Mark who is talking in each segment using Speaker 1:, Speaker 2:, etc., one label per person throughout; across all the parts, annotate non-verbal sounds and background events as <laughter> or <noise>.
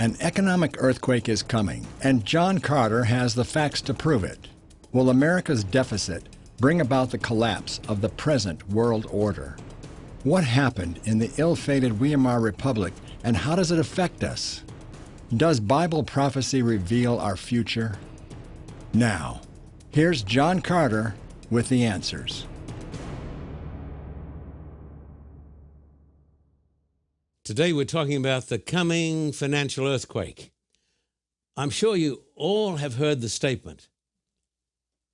Speaker 1: An economic earthquake is coming, and John Carter has the facts to prove it. Will America's deficit bring about the collapse of the present world order? What happened in the ill fated Weimar Republic, and how does it affect us? Does Bible prophecy reveal our future? Now, here's John Carter with the answers.
Speaker 2: Today we're talking about the coming financial earthquake. I'm sure you all have heard the statement.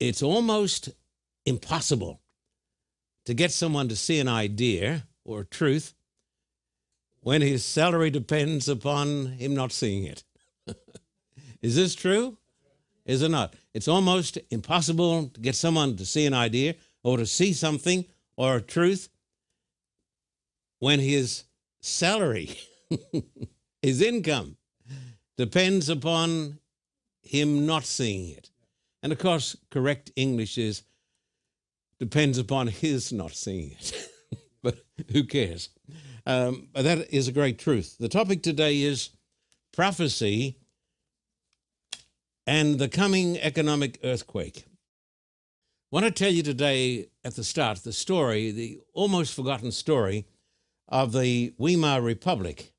Speaker 2: It's almost impossible to get someone to see an idea or a truth when his salary depends upon him not seeing it. <laughs> Is this true? Is it not? It's almost impossible to get someone to see an idea or to see something or a truth when his salary, <laughs> his income, depends upon him not seeing it. And of course, correct English is depends upon his not seeing it. <laughs> but who cares? Um, but that is a great truth. The topic today is prophecy and the coming economic earthquake. I want to tell you today at the start the story, the almost forgotten story of the Weimar Republic.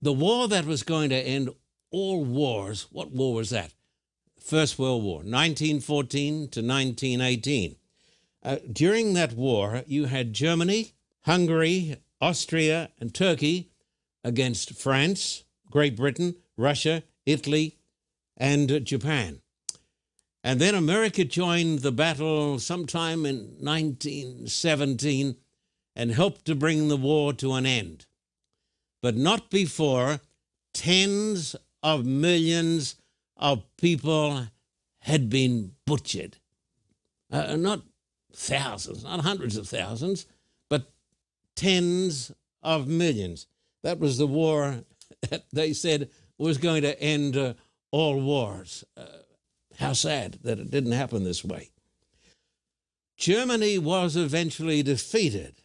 Speaker 2: The war that was going to end all wars, what war was that? First World War, 1914 to 1918. Uh, during that war, you had Germany, Hungary, Austria, and Turkey against France, Great Britain, Russia, Italy, and Japan. And then America joined the battle sometime in 1917 and helped to bring the war to an end. But not before tens of millions of people had been butchered. Uh, not thousands, not hundreds of thousands, but tens of millions. That was the war <laughs> that they said was going to end uh, all wars. Uh, how sad that it didn't happen this way. Germany was eventually defeated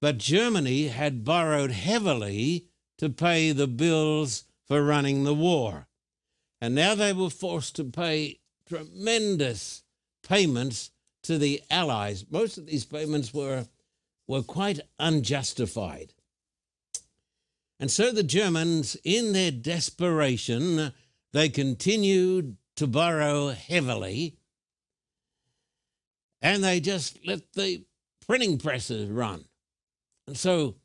Speaker 2: but Germany had borrowed heavily to pay the bills for running the war. And now they were forced to pay tremendous payments to the Allies. Most of these payments were, were quite unjustified. And so the Germans, in their desperation, they continued to borrow heavily and they just let the printing presses run. And so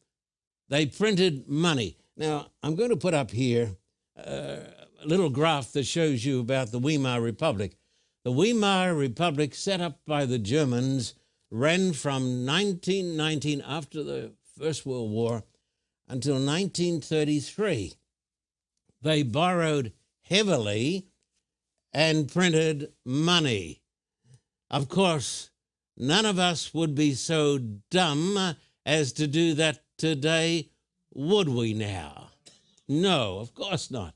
Speaker 2: they printed money. Now, I'm going to put up here uh, a little graph that shows you about the Weimar Republic. The Weimar Republic, set up by the Germans, ran from 1919, after the First World War, until 1933. They borrowed heavily and printed money. Of course, none of us would be so dumb as to do that today, would we now? No, of course not.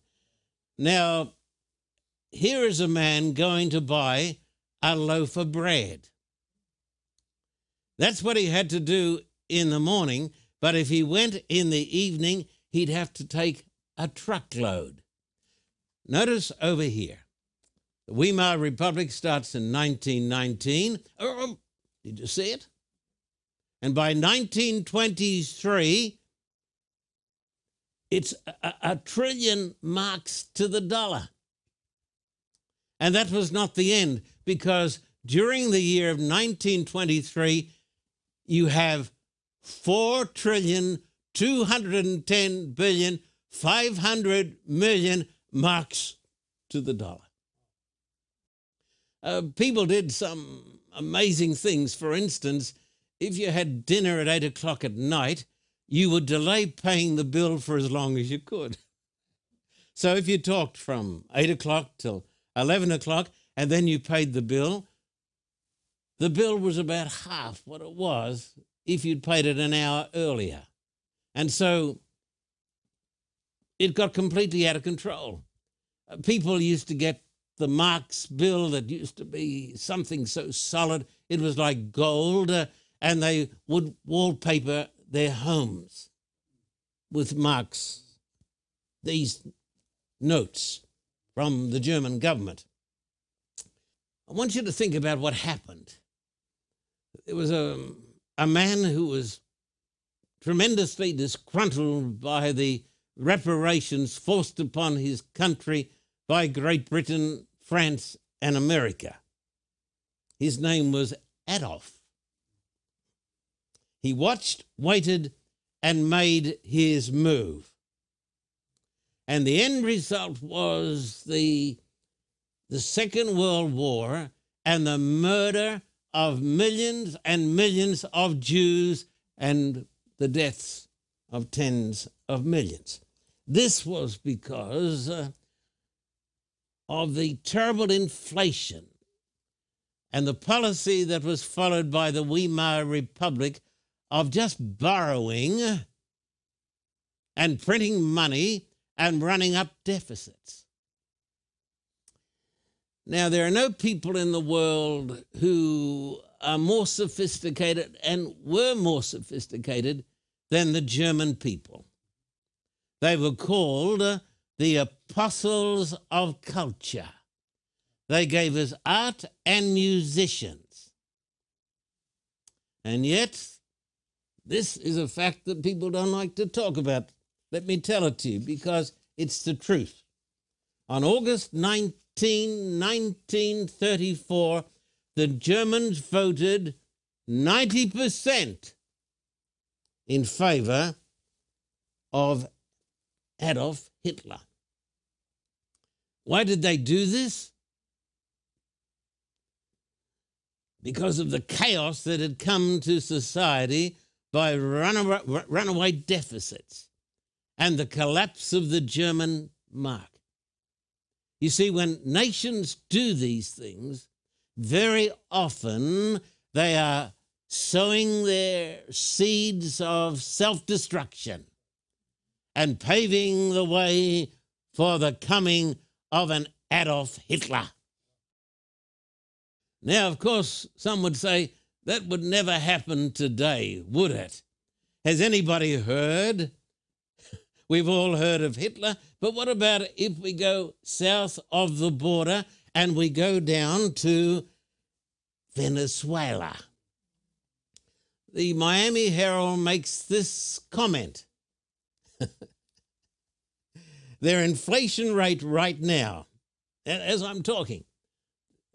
Speaker 2: Now, here is a man going to buy a loaf of bread. That's what he had to do in the morning, but if he went in the evening, he'd have to take a truckload. Notice over here, the Weimar Republic starts in 1919. Oh, did you see it? And by 1923, it's a, a, trillion marks to the dollar. And that was not the end, because during the year of 1923, you have 4 trillion 210 billion 500 million marks to the dollar. Uh, people did some amazing things. For instance, if you had dinner at eight o'clock at night, you would delay paying the bill for as long as you could. So if you talked from eight o'clock till 11 o'clock and then you paid the bill, the bill was about half what it was if you'd paid it an hour earlier. And so it got completely out of control. Uh, people used to get the marks bill that used to be something so solid, it was like gold. Uh, and they would wallpaper their homes. with marks, these notes from the German government. I want you to think about what happened. There was a, a man who was tremendously disgruntled by the reparations forced upon his country by Great Britain, France, and America. His name was Adolf. He watched, waited, and made his move. And the end result was the, the Second World War and the murder of millions and millions of Jews and the deaths of tens of millions. This was because uh, of the terrible inflation and the policy that was followed by the Weimar Republic of just borrowing and printing money and running up deficits. Now, there are no people in the world who are more sophisticated and were more sophisticated than the German people. They were called the apostles of culture. They gave us art and musicians. And yet, this is a fact that people don't like to talk about. Let me tell it to you because it's the truth. On August 19, 1934, the Germans voted 90% in favor of Adolf Hitler. Why did they do this? Because of the chaos that had come to society by runaway, runaway deficits and the collapse of the German mark. You see, when nations do these things, very often they are sowing their seeds of self destruction and paving the way for the coming of an Adolf Hitler. Now, of course, some would say that would never happen today, would it? Has anybody heard? <laughs> We've all heard of Hitler, but what about if we go south of the border and we go down to Venezuela? The Miami Herald makes this comment. <laughs> Their inflation rate right now, as I'm talking,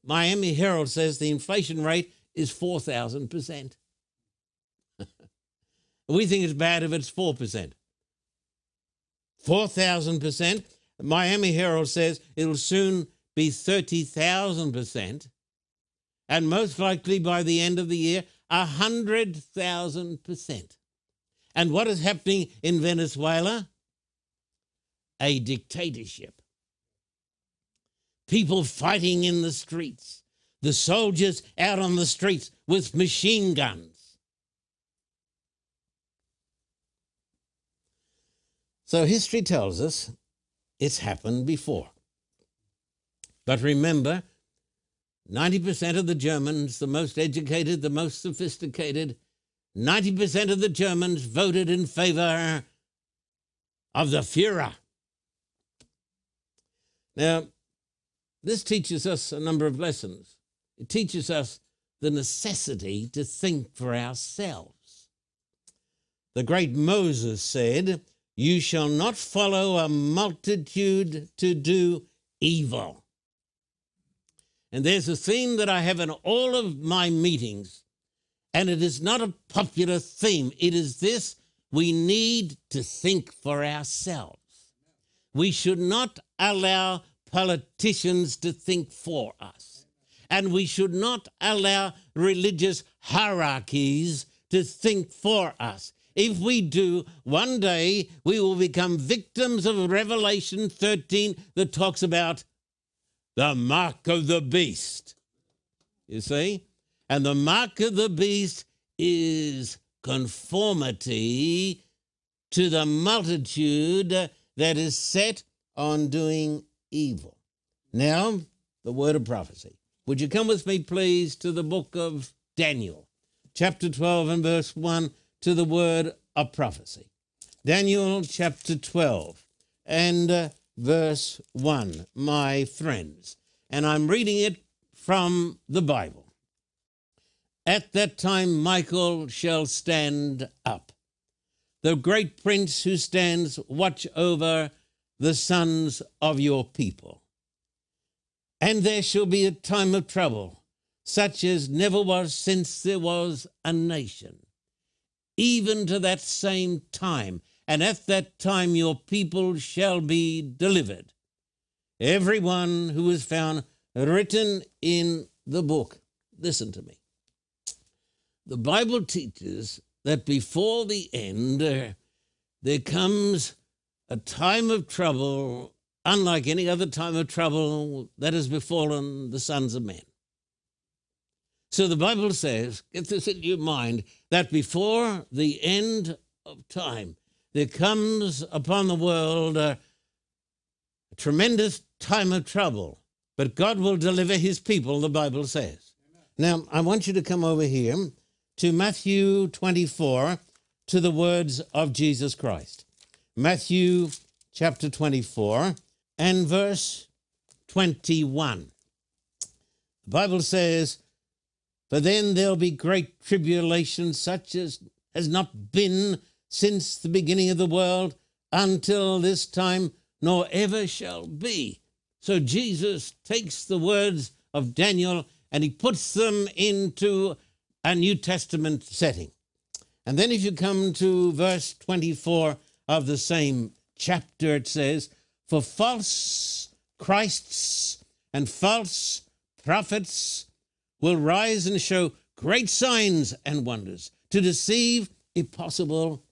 Speaker 2: Miami Herald says the inflation rate is 4,000%. <laughs> we think it's bad if it's 4%. 4,000%. Miami Herald says it'll soon be 30,000%. And most likely by the end of the year, 100,000%. And what is happening in Venezuela? A dictatorship. People fighting in the streets the soldiers out on the streets with machine guns. So history tells us it's happened before. But remember, 90% of the Germans, the most educated, the most sophisticated, 90% of the Germans voted in favor of the Fuhrer. Now, this teaches us a number of lessons. It teaches us the necessity to think for ourselves. The great Moses said, You shall not follow a multitude to do evil. And there's a theme that I have in all of my meetings, and it is not a popular theme. It is this we need to think for ourselves. We should not allow politicians to think for us and we should not allow religious hierarchies to think for us. If we do, one day we will become victims of Revelation 13 that talks about the mark of the beast. You see? And the mark of the beast is conformity to the multitude that is set on doing evil. Now, the word of prophecy. Would you come with me, please, to the book of Daniel, chapter 12 and verse 1, to the word of prophecy? Daniel chapter 12 and uh, verse 1, my friends. And I'm reading it from the Bible. At that time, Michael shall stand up, the great prince who stands watch over the sons of your people. And there shall be a time of trouble, such as never was since there was a nation, even to that same time. And at that time your people shall be delivered, every one who is found written in the book. Listen to me. The Bible teaches that before the end, uh, there comes a time of trouble unlike any other time of trouble that has befallen the sons of men. So the Bible says, get this in your mind, that before the end of time, there comes upon the world a, a tremendous time of trouble, but God will deliver his people, the Bible says. Amen. Now, I want you to come over here to Matthew 24 to the words of Jesus Christ. Matthew chapter 24 and verse 21. The Bible says, For then there'll be great tribulation, such as has not been since the beginning of the world until this time, nor ever shall be. So Jesus takes the words of Daniel and he puts them into a New Testament setting. And then if you come to verse 24 of the same chapter, it says, For false Christs and false prophets will rise and show great signs and wonders to deceive, if possible,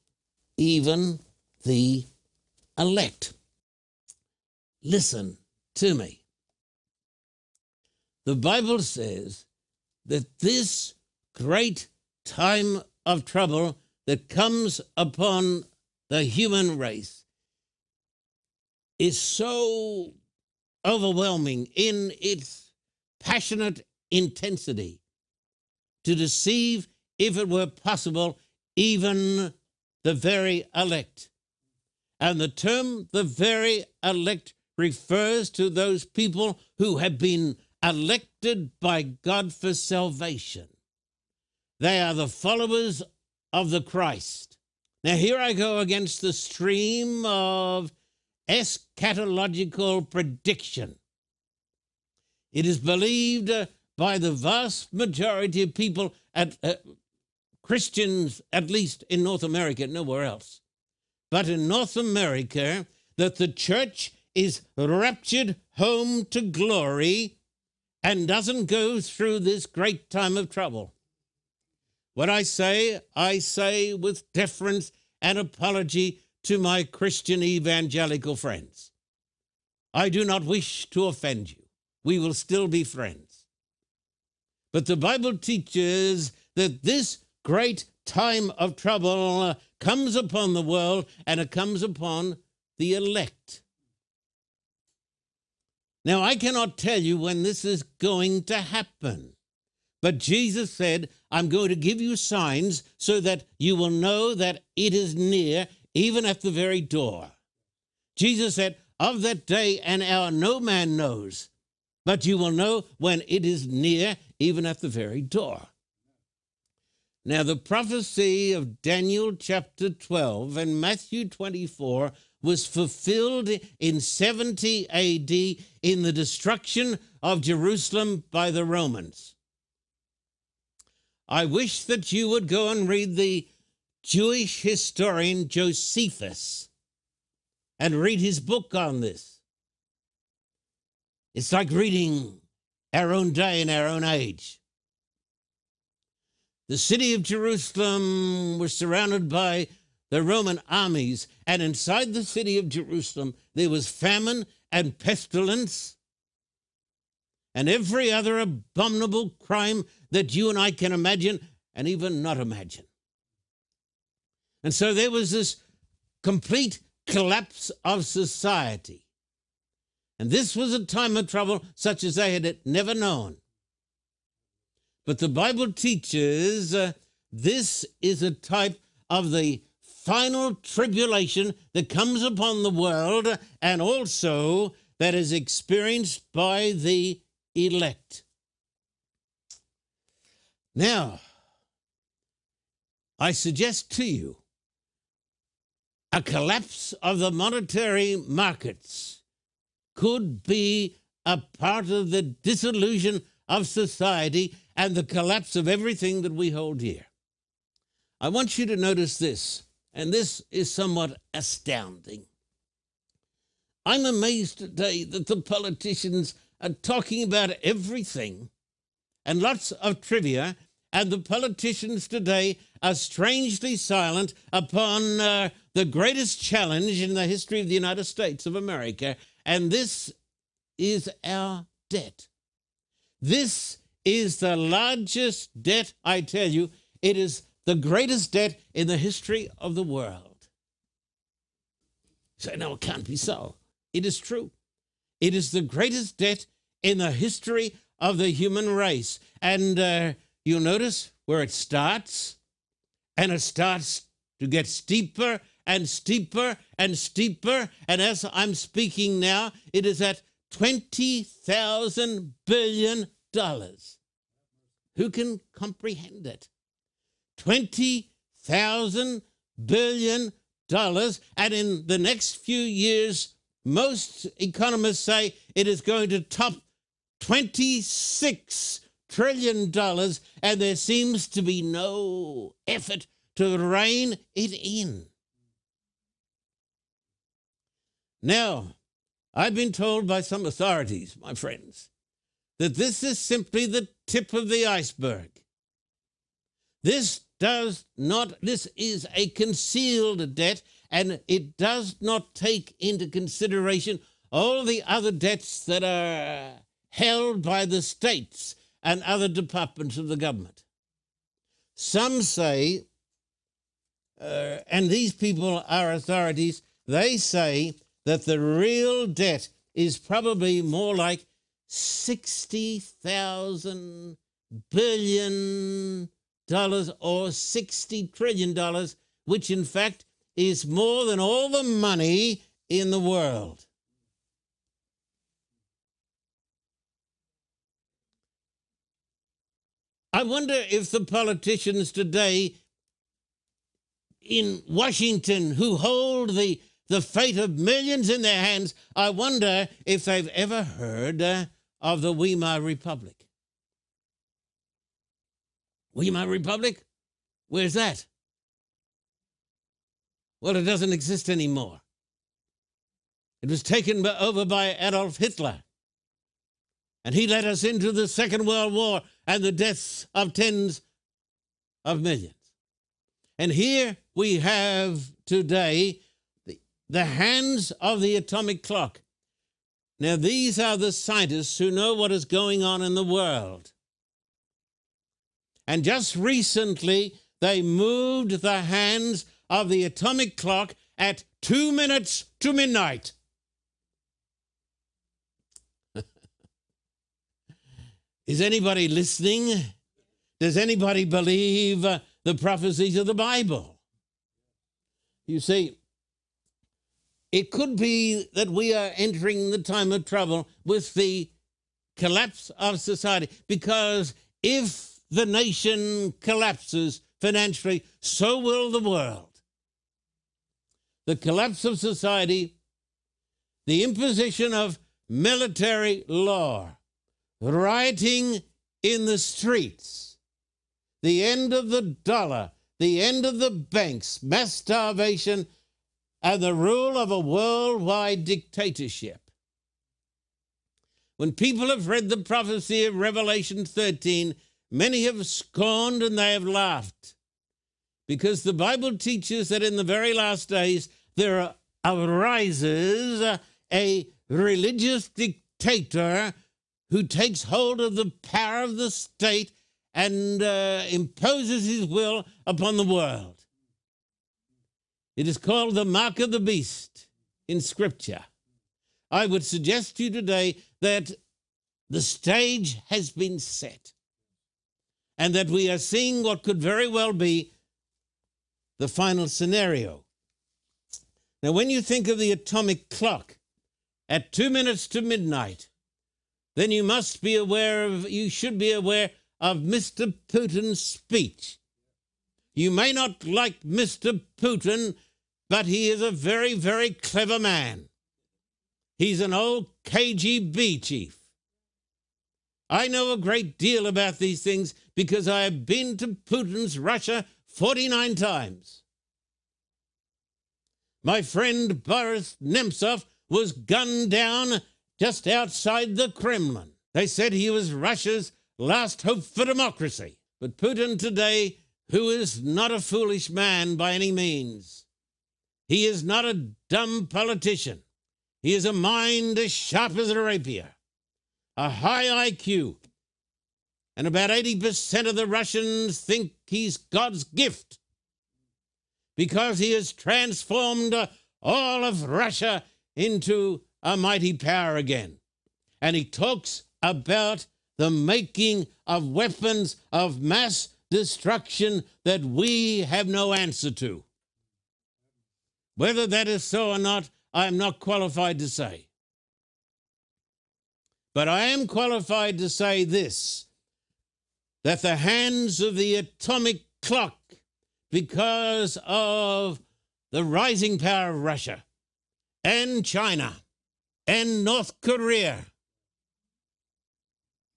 Speaker 2: even the elect. Listen to me. The Bible says that this great time of trouble that comes upon the human race is so overwhelming in its passionate intensity to deceive, if it were possible, even the very elect. And the term the very elect refers to those people who have been elected by God for salvation. They are the followers of the Christ. Now, here I go against the stream of eschatological prediction. It is believed uh, by the vast majority of people, at uh, Christians at least in North America, nowhere else, but in North America, that the church is raptured home to glory and doesn't go through this great time of trouble. What I say, I say with deference and apology to my Christian evangelical friends. I do not wish to offend you. We will still be friends. But the Bible teaches that this great time of trouble comes upon the world and it comes upon the elect. Now, I cannot tell you when this is going to happen. But Jesus said, I'm going to give you signs so that you will know that it is near, even at the very door. Jesus said, Of that day and hour no man knows, but you will know when it is near, even at the very door. Now, the prophecy of Daniel chapter 12 and Matthew 24 was fulfilled in 70 AD in the destruction of Jerusalem by the Romans. I wish that you would go and read the Jewish historian Josephus and read his book on this. It's like reading our own day and our own age. The city of Jerusalem was surrounded by the Roman armies, and inside the city of Jerusalem there was famine and pestilence and every other abominable crime that you and I can imagine and even not imagine. And so there was this complete collapse of society. And this was a time of trouble such as they had never known. But the Bible teaches uh, this is a type of the final tribulation that comes upon the world and also that is experienced by the elect. Now, I suggest to you a collapse of the monetary markets could be a part of the dissolution of society and the collapse of everything that we hold dear. I want you to notice this, and this is somewhat astounding. I'm amazed today that the politicians are talking about everything and lots of trivia, and the politicians today are strangely silent upon uh, the greatest challenge in the history of the United States of America, and this is our debt. This is the largest debt, I tell you, it is the greatest debt in the history of the world. So, no, it can't be so. It is true. It is the greatest debt in the history of the human race. And uh, you'll notice where it starts, and it starts to get steeper and steeper and steeper. And as I'm speaking now, it is at $20,000 billion. Who can comprehend it? $20,000 billion. And in the next few years, most economists say it is going to top $26 trillion, dollars, and there seems to be no effort to rein it in. Now, I've been told by some authorities, my friends, that this is simply the tip of the iceberg. This does not, this is a concealed debt, and it does not take into consideration all the other debts that are held by the states and other departments of the government. Some say, uh, and these people are authorities, they say that the real debt is probably more like 60,000 billion dollars or 60 trillion dollars, which in fact is more than all the money in the world. I wonder if the politicians today in Washington who hold the, the fate of millions in their hands, I wonder if they've ever heard uh, of the Weimar Republic. Weimar Republic? Where's that? Well, it doesn't exist anymore. It was taken over by Adolf Hitler. And he led us into the Second World War and the deaths of tens of millions. And here we have today the, the hands of the atomic clock. Now, these are the scientists who know what is going on in the world. And just recently, they moved the hands of the atomic clock at two minutes to midnight. Is anybody listening? Does anybody believe uh, the prophecies of the Bible? You see, it could be that we are entering the time of trouble with the collapse of society because if the nation collapses financially, so will the world. The collapse of society, the imposition of military law, rioting in the streets, the end of the dollar, the end of the banks, mass starvation, and the rule of a worldwide dictatorship. When people have read the prophecy of Revelation 13, many have scorned and they have laughed. Because the Bible teaches that in the very last days there arises a religious dictator who takes hold of the power of the state and uh, imposes his will upon the world. It is called the mark of the beast in Scripture. I would suggest to you today that the stage has been set and that we are seeing what could very well be the final scenario. Now, when you think of the atomic clock at two minutes to midnight, then you must be aware of, you should be aware of Mr. Putin's speech. You may not like Mr. Putin, but he is a very, very clever man. He's an old KGB chief. I know a great deal about these things because I have been to Putin's Russia 49 times. My friend Boris Nemtsov was gunned down just outside the Kremlin. They said he was Russia's last hope for democracy. But Putin today, who is not a foolish man by any means, he is not a dumb politician. He is a mind as sharp as a rapier, a high IQ, and about 80% of the Russians think he's God's gift because he has transformed all of Russia into a mighty power again. And he talks about the making of weapons of mass destruction that we have no answer to. Whether that is so or not, I am not qualified to say. But I am qualified to say this that the hands of the atomic clock, because of the rising power of Russia and China and North Korea,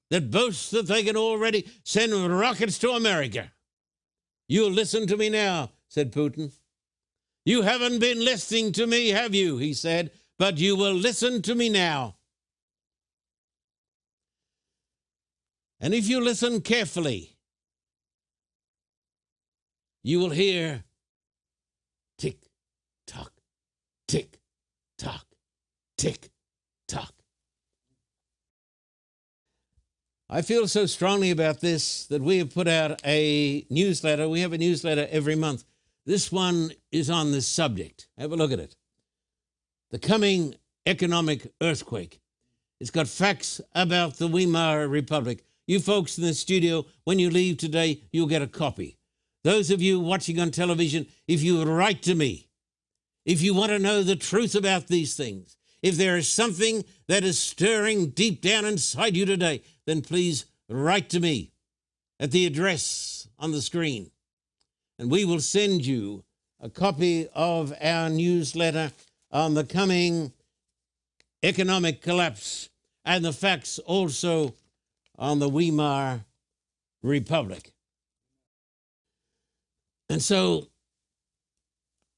Speaker 2: that boasts that they can already send rockets to America. You'll listen to me now, said Putin. You haven't been listening to me, have you? He said, but you will listen to me now. And if you listen carefully, you will hear tick tock, tick tock, tick tock. I feel so strongly about this that we have put out a newsletter. We have a newsletter every month. This one is on this subject. Have a look at it. The coming economic earthquake. It's got facts about the Weimar Republic. You folks in the studio, when you leave today, you'll get a copy. Those of you watching on television, if you write to me, if you want to know the truth about these things, if there is something that is stirring deep down inside you today, then please write to me at the address on the screen. And we will send you a copy of our newsletter on the coming economic collapse and the facts also on the Weimar Republic. And so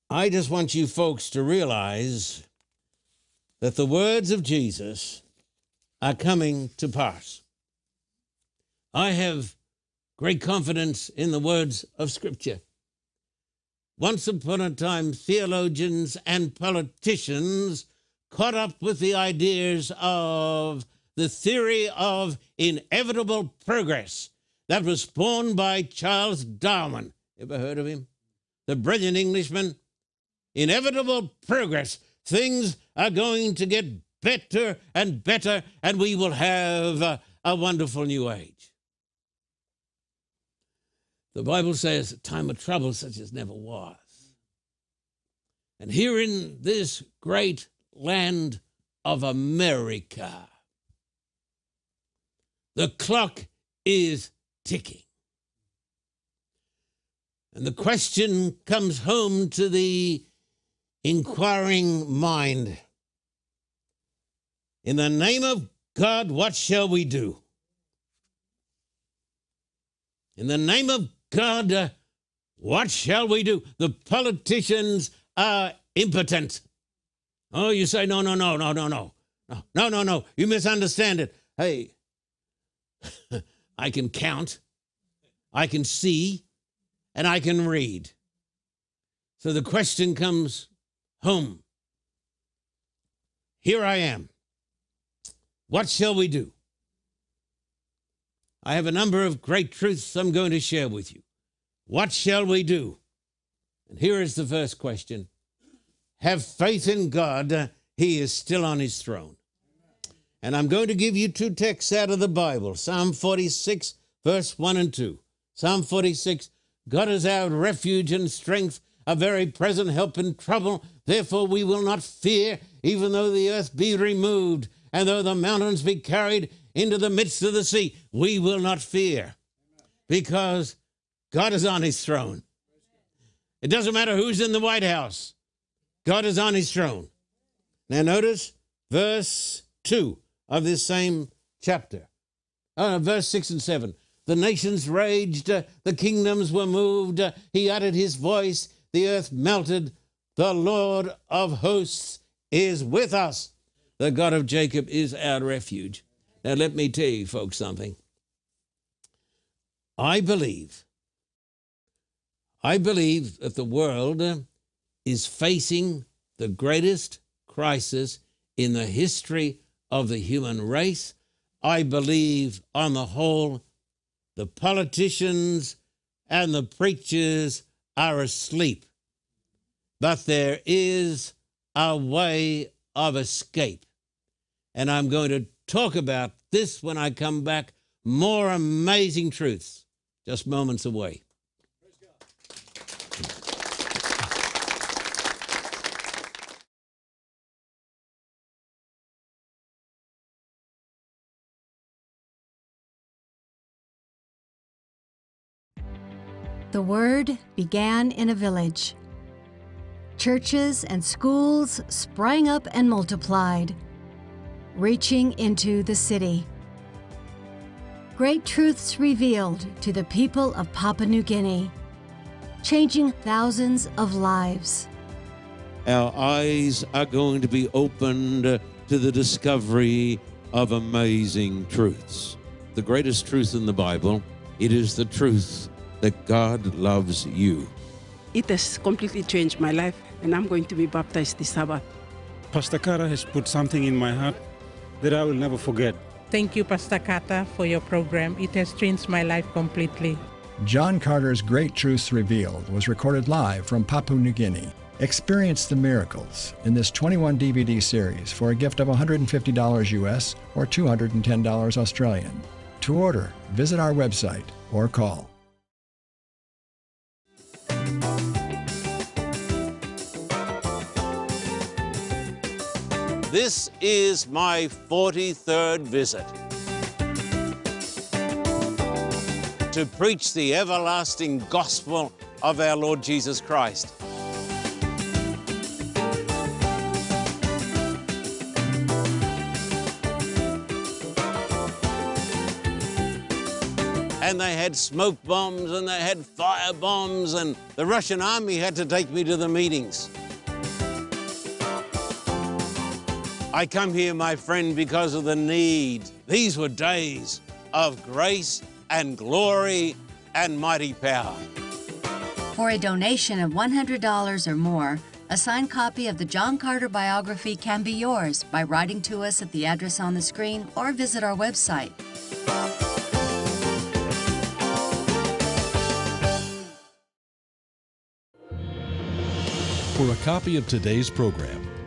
Speaker 2: I just want you folks to realize that the words of Jesus are coming to pass. I have great confidence in the words of Scripture. Once upon a time, theologians and politicians caught up with the ideas of the theory of inevitable progress that was spawned by Charles Darwin. Ever heard of him? The brilliant Englishman. Inevitable progress. Things are going to get better and better, and we will have a, a wonderful new age. The Bible says, a time of trouble such as never was. And here in this great land of America, the clock is ticking. And the question comes home to the inquiring mind In the name of God, what shall we do? In the name of God, uh, what shall we do? The politicians are impotent. Oh, you say, no, no, no, no, no, no. No, no, no, no. You misunderstand it. Hey, <laughs> I can count, I can see, and I can read. So the question comes home. Here I am. What shall we do? I have a number of great truths I'm going to share with you. What shall we do? And here is the first question Have faith in God, He is still on His throne. And I'm going to give you two texts out of the Bible Psalm 46, verse 1 and 2. Psalm 46 God is our refuge and strength, a very present help in trouble. Therefore we will not fear, even though the earth be removed, and though the mountains be carried into the midst of the sea. We will not fear, because God is on his throne. It doesn't matter who's in the White House, God is on his throne. Now, notice verse 2 of this same chapter, uh, verse 6 and 7. The nations raged, uh, the kingdoms were moved, uh, he uttered his voice, the earth melted. The Lord of hosts is with us. The God of Jacob is our refuge. Now, let me tell you, folks, something. I believe, I believe that the world is facing the greatest crisis in the history of the human race. I believe, on the whole, the politicians and the preachers are asleep. But there is a way of escape. And I'm going to talk about this when I come back. More amazing truths just moments away.
Speaker 3: The word began in a village. Churches and schools sprang up and multiplied, reaching into the city. Great truths revealed to the people of Papua New Guinea, changing thousands of lives.
Speaker 2: Our eyes are going to be opened to the discovery of amazing truths. The greatest truth in the Bible, it is the truth that God loves you.
Speaker 4: It has completely changed my life, and I'm going to be baptized this Sabbath.
Speaker 5: Pastor Carter has put something in my heart that I will never forget.
Speaker 6: Thank you, Pastor Carter, for your program. It has changed my life completely.
Speaker 1: John Carter's Great Truths Revealed was recorded live from Papua New Guinea. Experience the miracles in this 21 DVD series for a gift of $150 US or $210 Australian. To order, visit our website or call
Speaker 2: This is my 43rd visit to preach the everlasting gospel of our Lord Jesus Christ. and they had smoke bombs and they had fire bombs, and the Russian army had to take me to the meetings. I come here, my friend, because of the need. These were days of grace and glory and mighty power.
Speaker 7: For a donation of $100 or more, a signed copy of the John Carter biography can be yours by writing to us at the address on the screen or visit our website.
Speaker 8: For a copy of today's program,